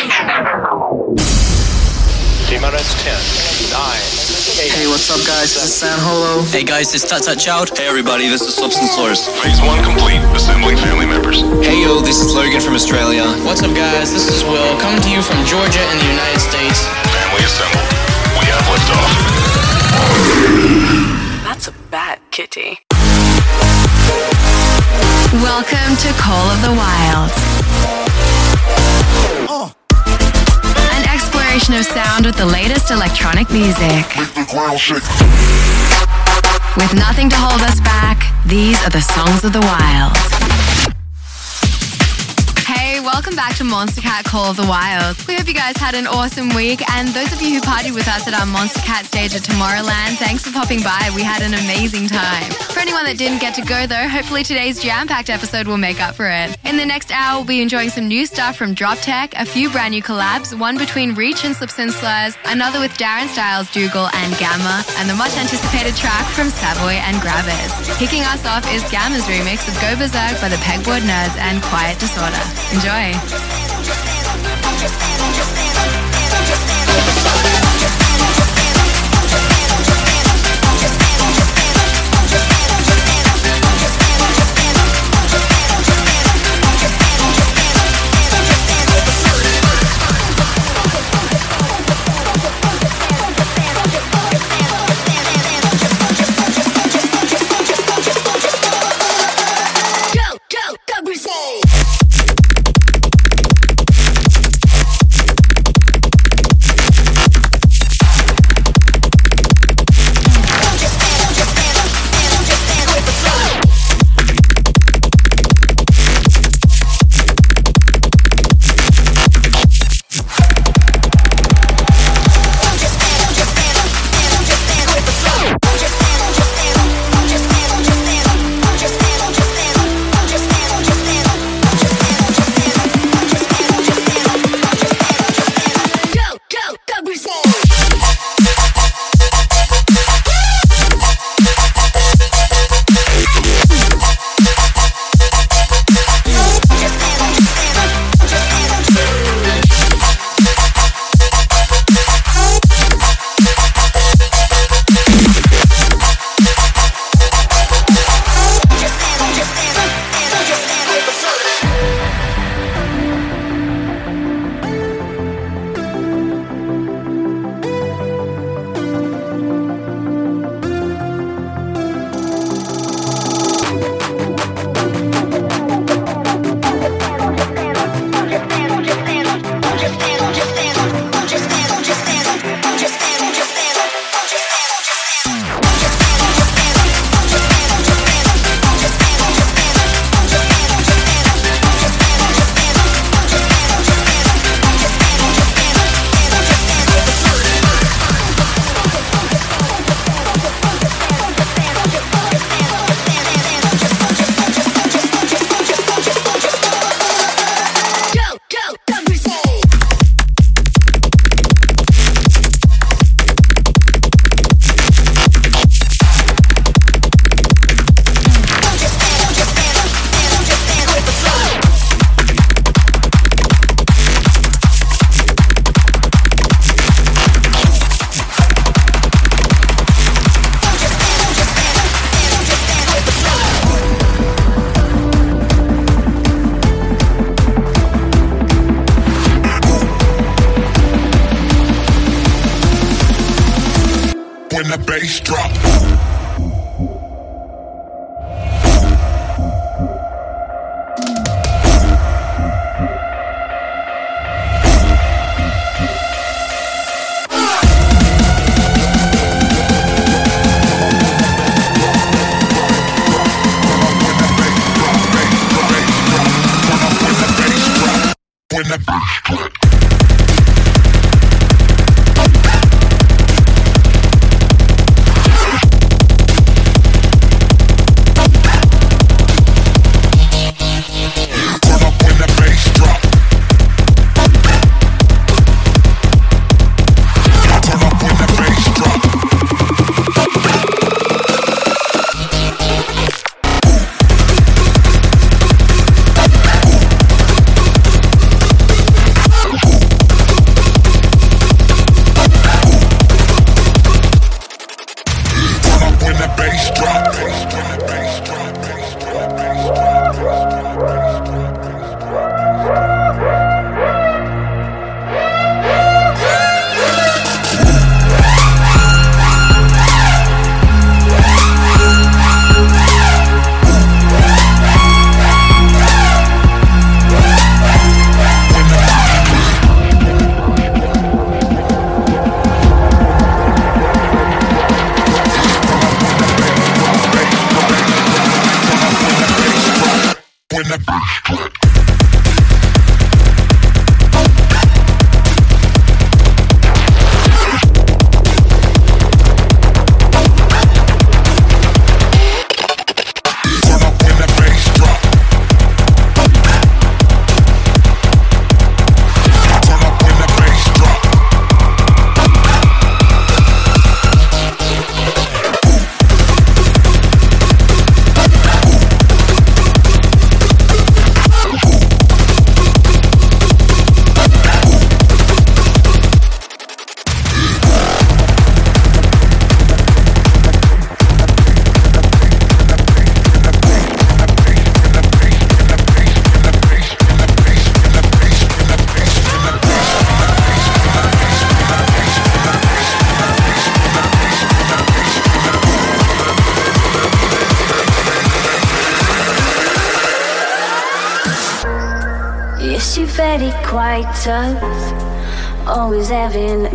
Hey, what's up, guys? This is San Holo. Hey guys, it's Tut Tut Child. Hey everybody, this is Substance Source. Phase one complete. Assembling family members. Hey yo, this is Logan from Australia. What's up, guys? This is Will, coming to you from Georgia in the United States. Family assembled. We have liftoff. That's a bad kitty. Welcome to Call of the Wild. An exploration of sound with the latest electronic music. With nothing to hold us back, these are the songs of the wild. Welcome back to Monstercat Call of the Wild. We hope you guys had an awesome week, and those of you who partied with us at our Monstercat stage at Tomorrowland, thanks for popping by. We had an amazing time. For anyone that didn't get to go, though, hopefully today's jam-packed episode will make up for it. In the next hour, we'll be enjoying some new stuff from Droptek, a few brand new collabs, one between Reach and Slips and Slurs, another with Darren Styles, Dougal, and Gammer, and the much-anticipated track from Savoy and Grabbitz. Kicking us off is Gammer's remix of Go Berzerk by the Pegboard Nerds and Quiet Disorder. Enjoy. When when the bass.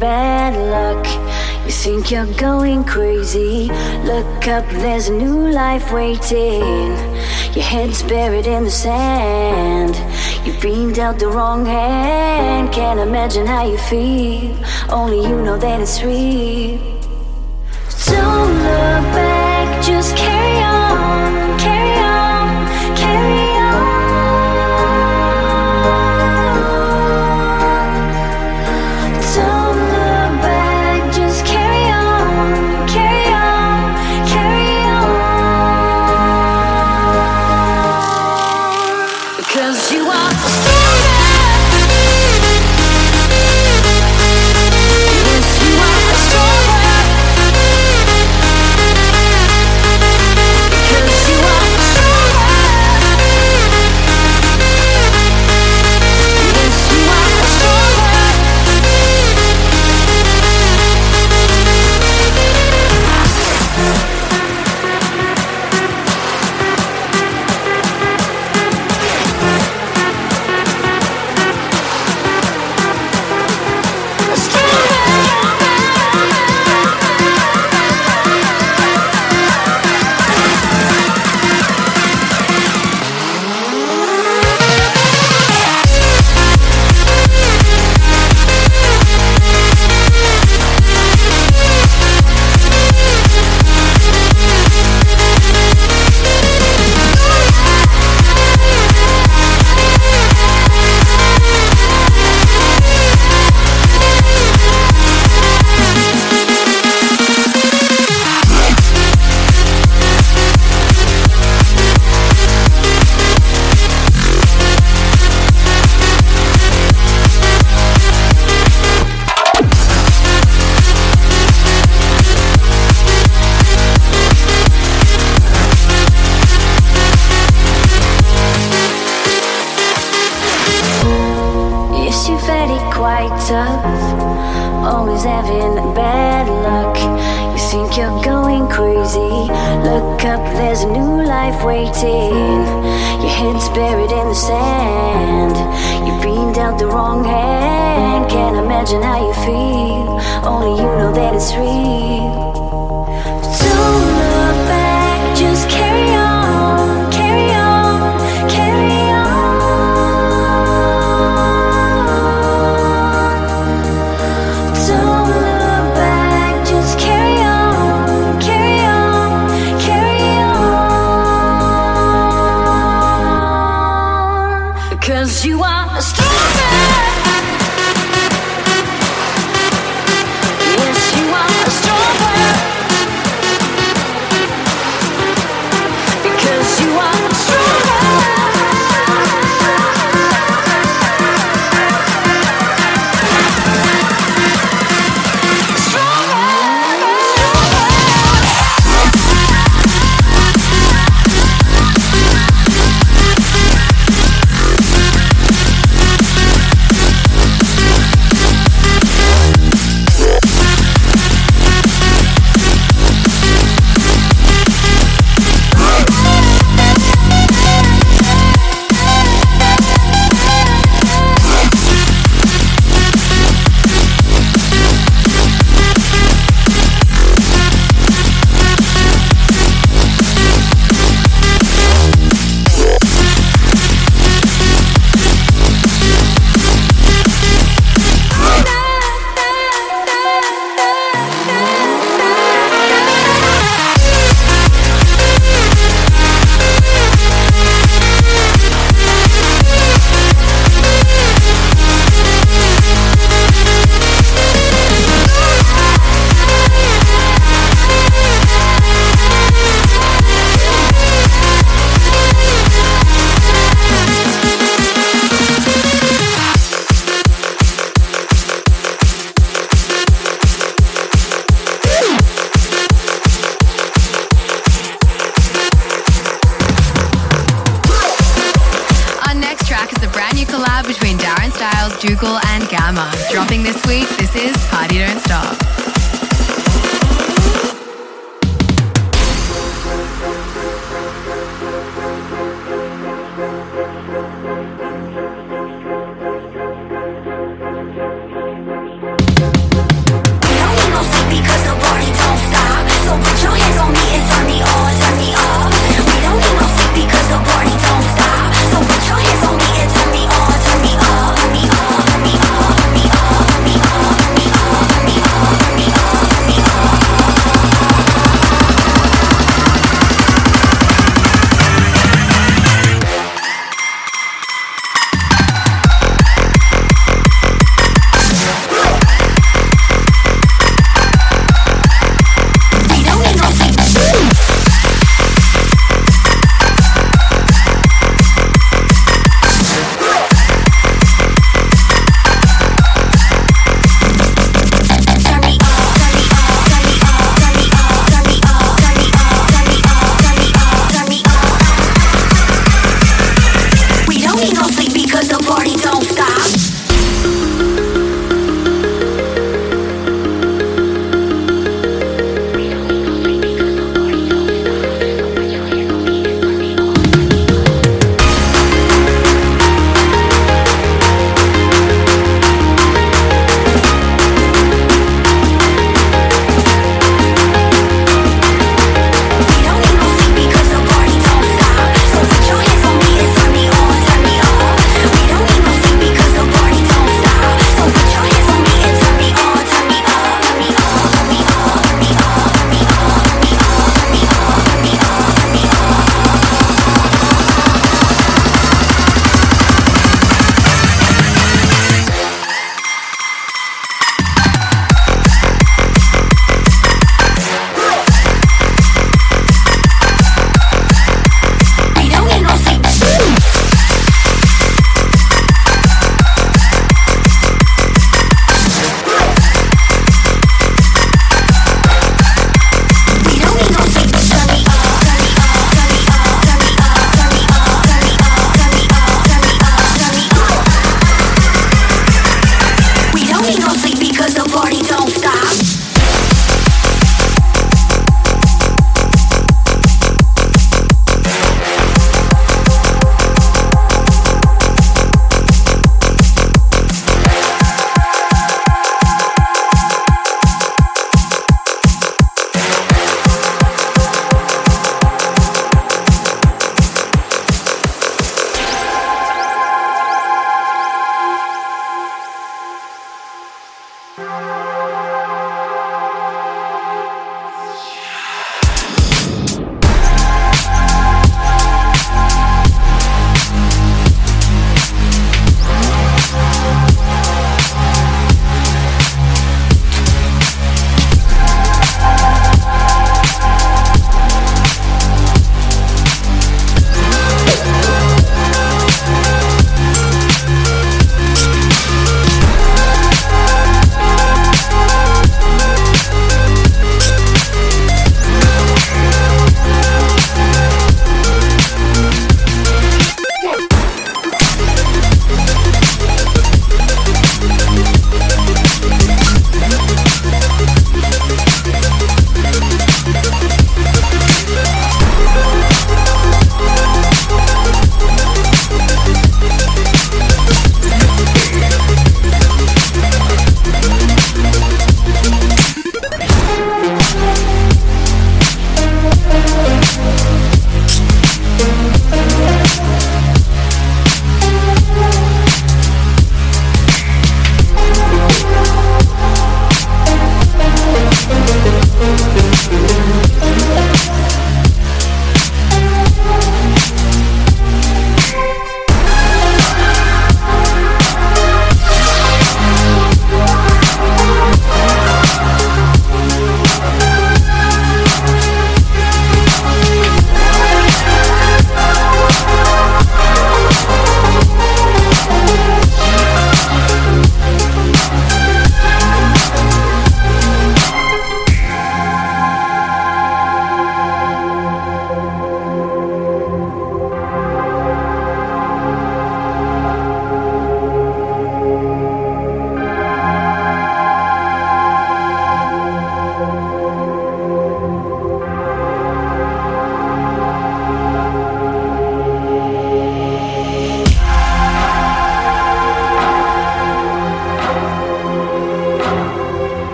bad luck. You think you're going crazy. Look up, there's a new life waiting. Your head's buried in the sand. You've been dealt the wrong hand. Can't imagine how you feel. Only you know that it's real. Darren Styles, Dougal, and Gammer. Dropping this week, this is Party Don't Stop.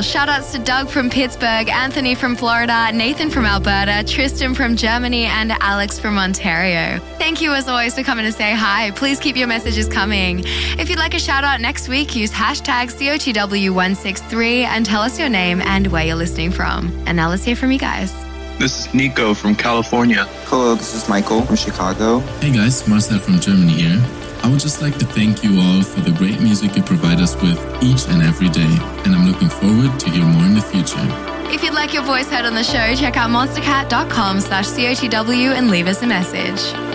Our roll call. Shout outs to Doug from Pittsburgh, Anthony from Florida, Nathan from Alberta, Tristan from Germany, and Alex from Ontario. Thank you as always for coming to say hi. Please keep your messages coming. If you'd like a shout out next week, use hashtag COTW163 and tell us your name and where you're listening from. And now let's hear from you guys. This is Nico from California. Hello, this is Michael from Chicago. Hey guys, Marcel from Germany here. I would just like to thank you all for the great music you provide us with each and every day, and I'm looking forward to hear more in the future. If you'd like your voice heard on the show, check out monstercat.com slash COTW and leave us a message.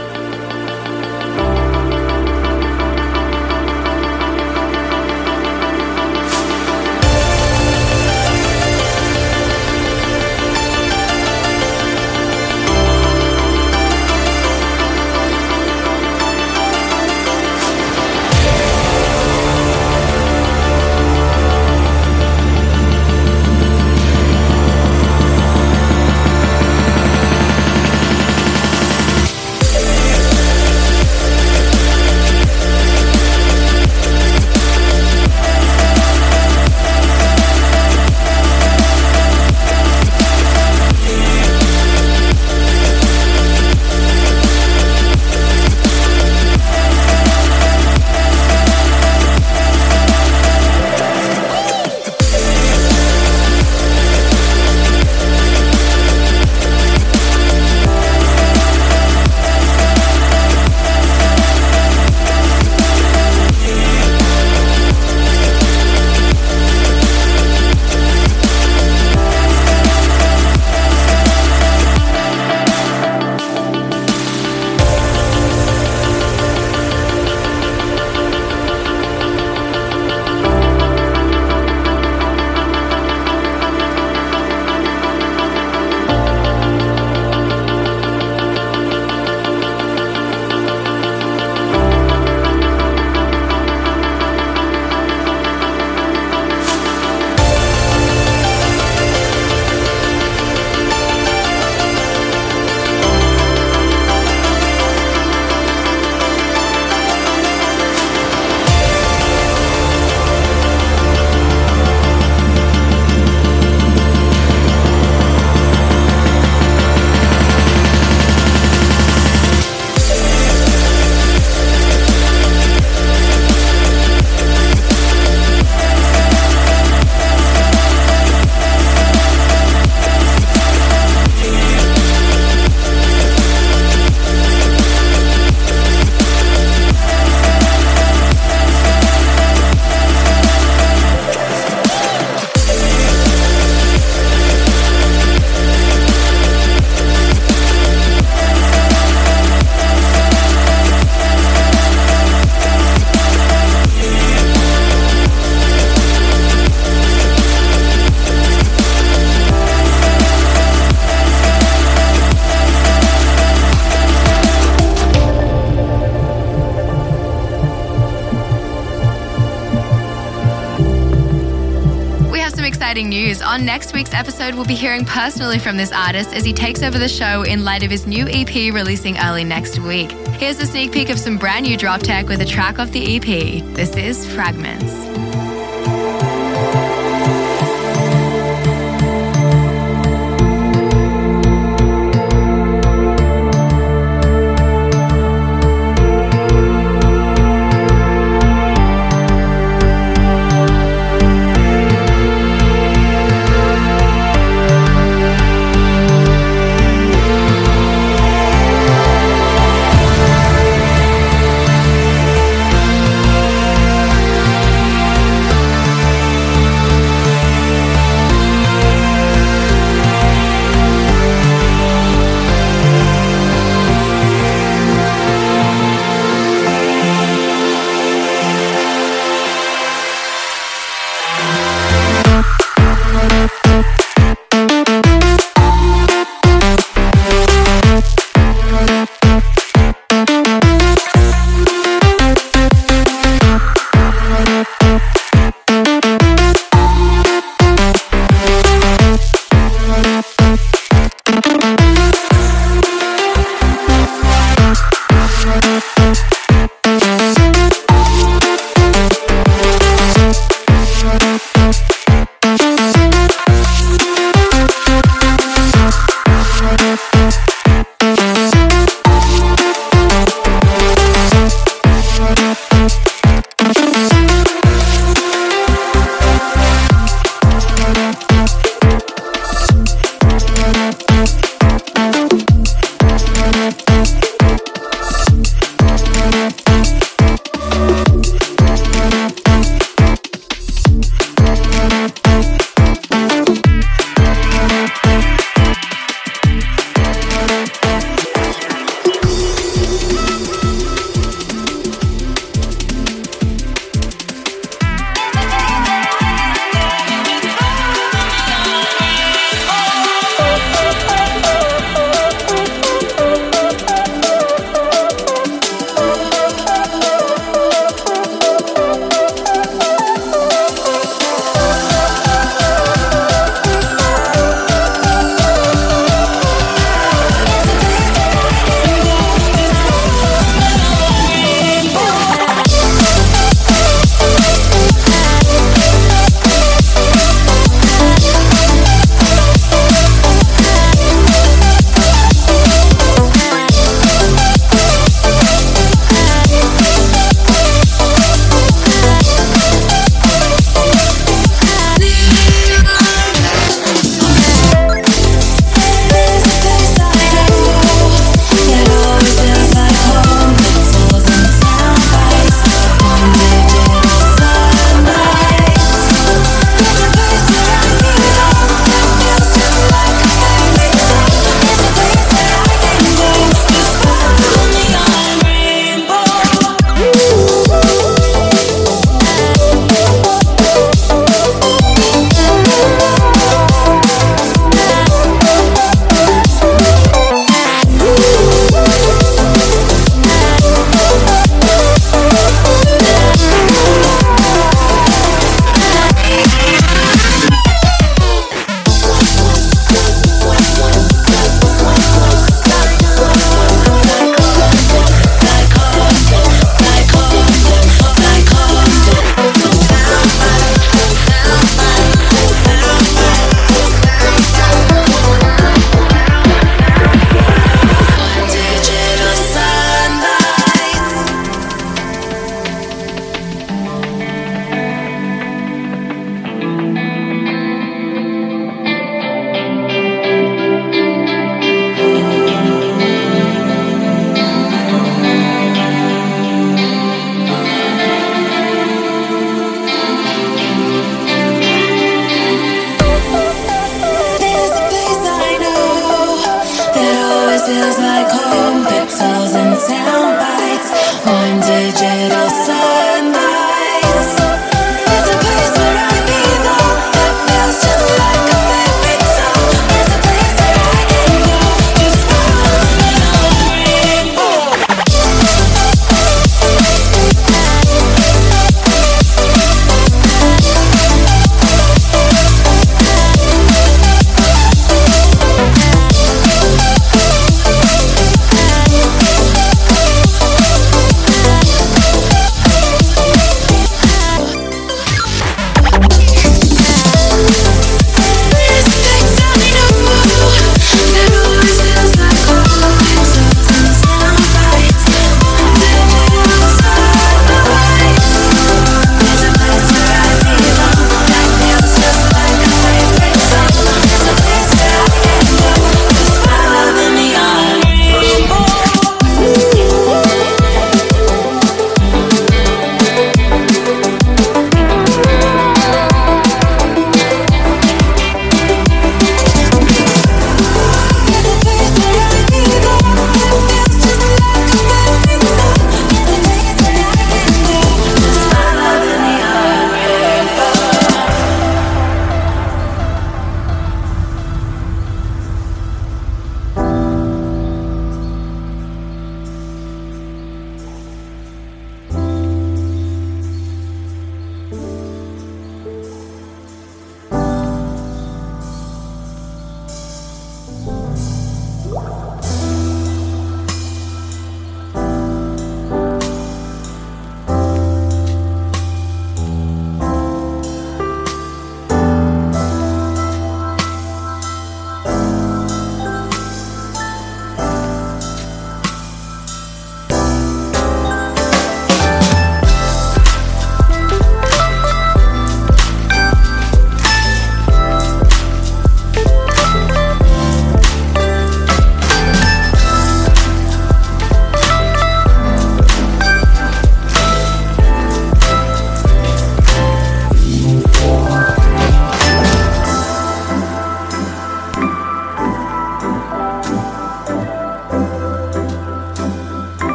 Episode, we'll be hearing personally from this artist as he takes over the show in light of his new EP releasing early next week. Here's a sneak peek of some brand new Droptek with a track off the EP. This is Fragments.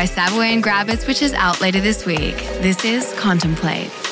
By Savoy and Grabbitz, which is out later this week. This is Contemplate.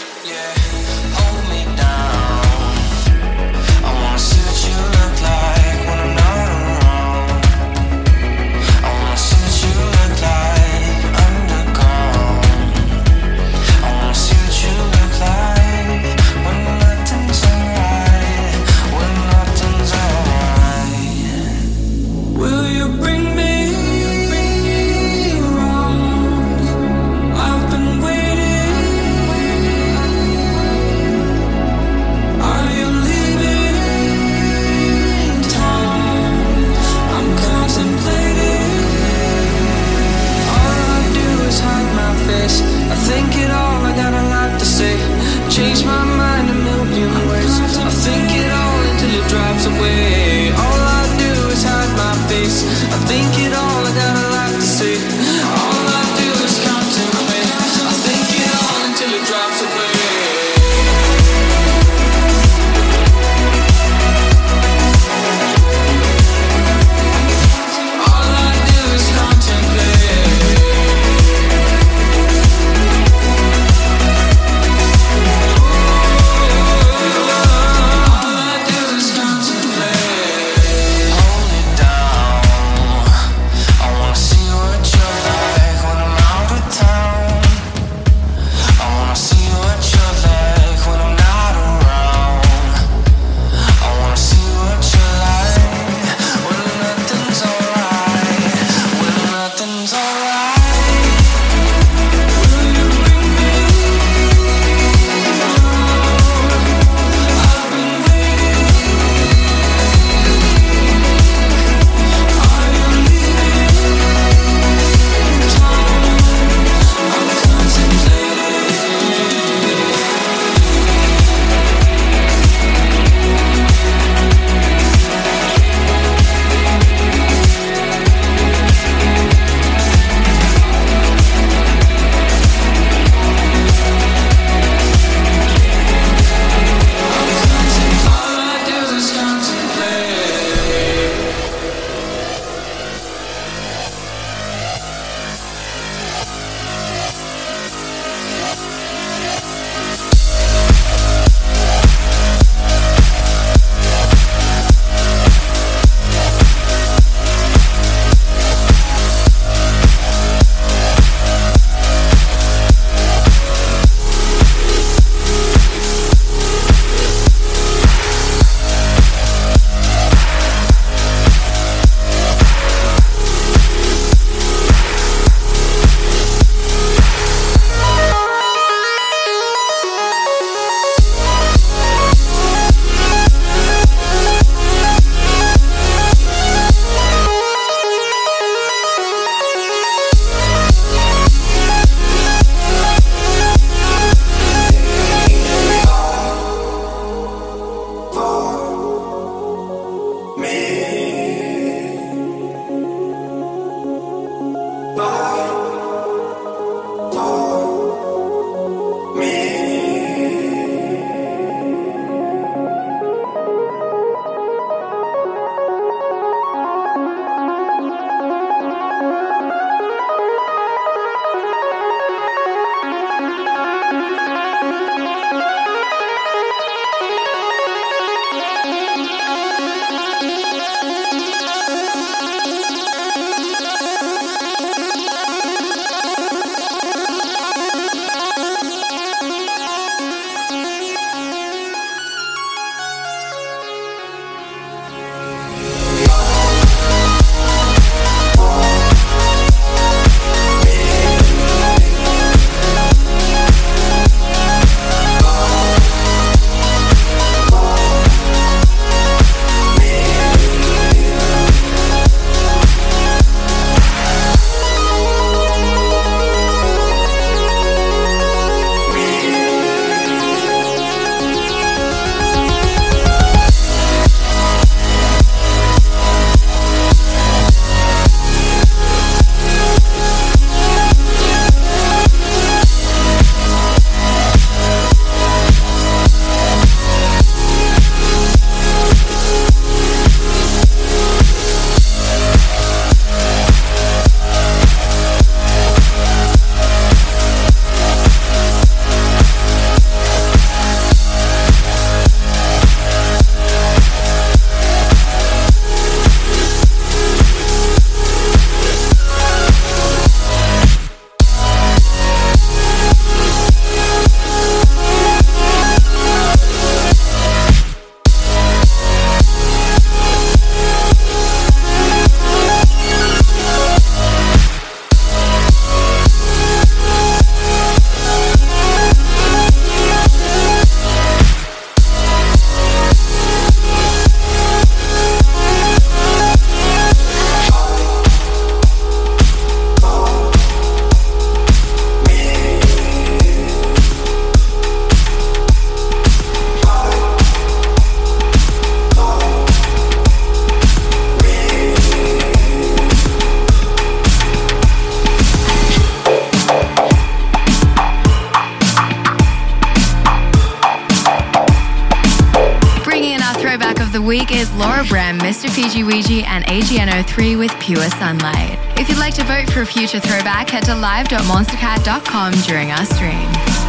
Laura Brehm, Mr. FijiWiji, and AGN03 with Pure Sunlight. If you'd like to vote for a future throwback, head to live.monstercat.com during our stream.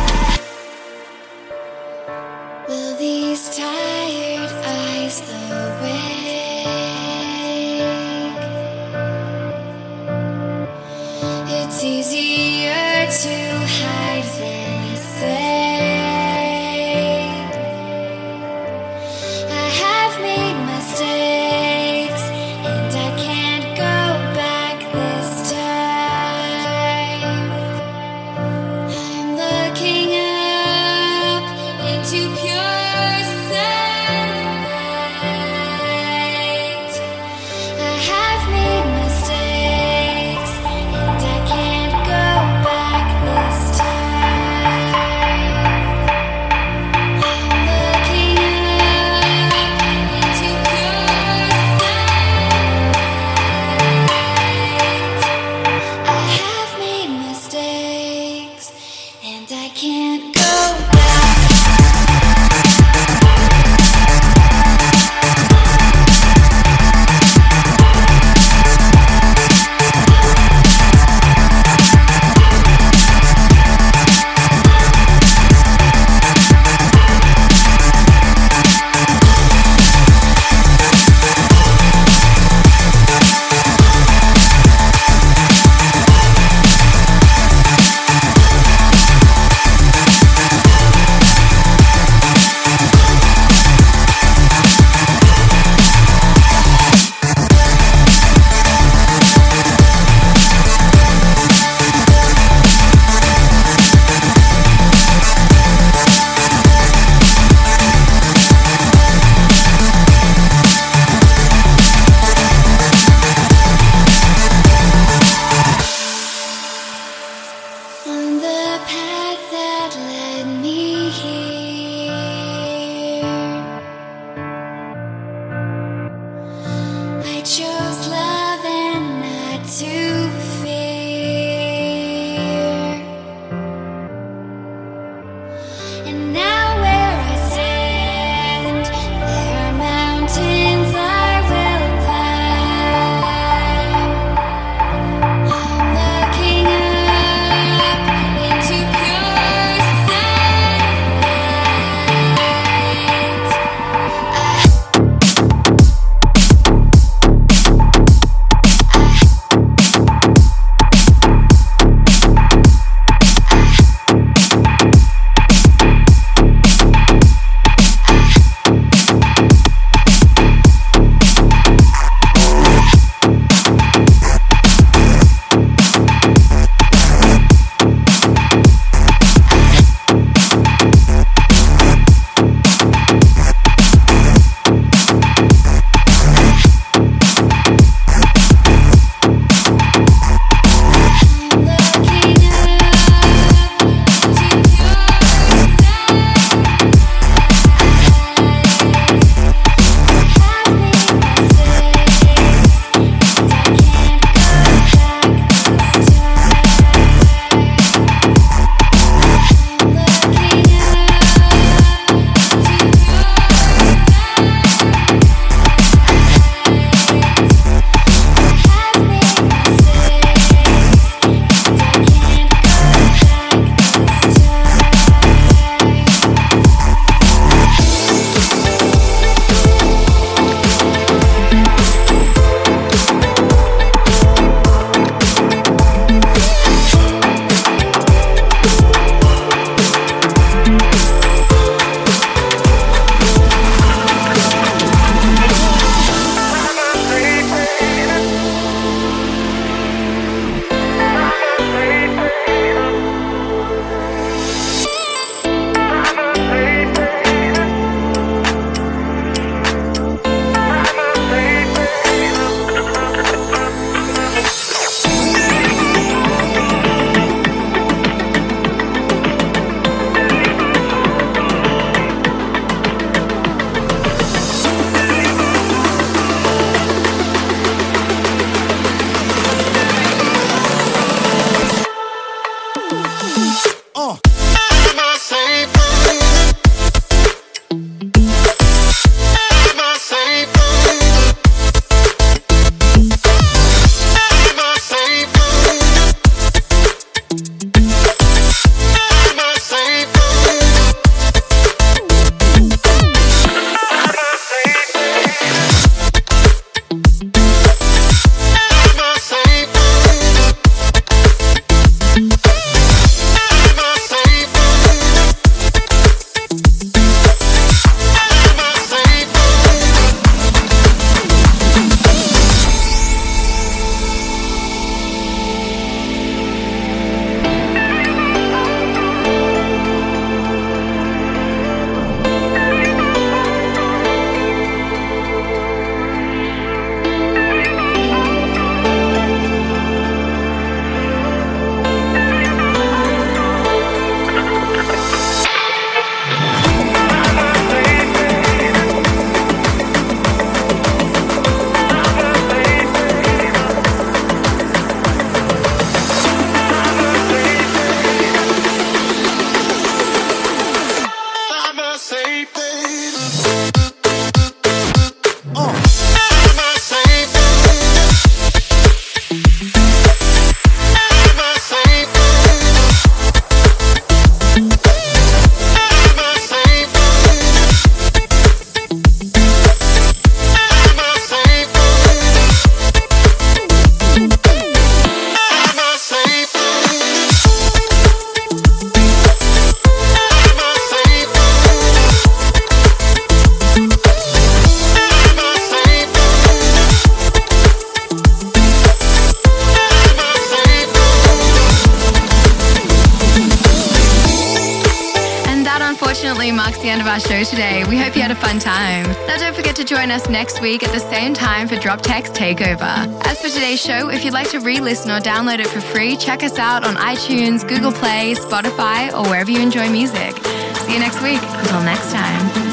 Takeover. As for today's show, if you'd like to re listen or download it for free, check us out on iTunes, Google Play, Spotify, or wherever you enjoy music. See you next week. Until next time.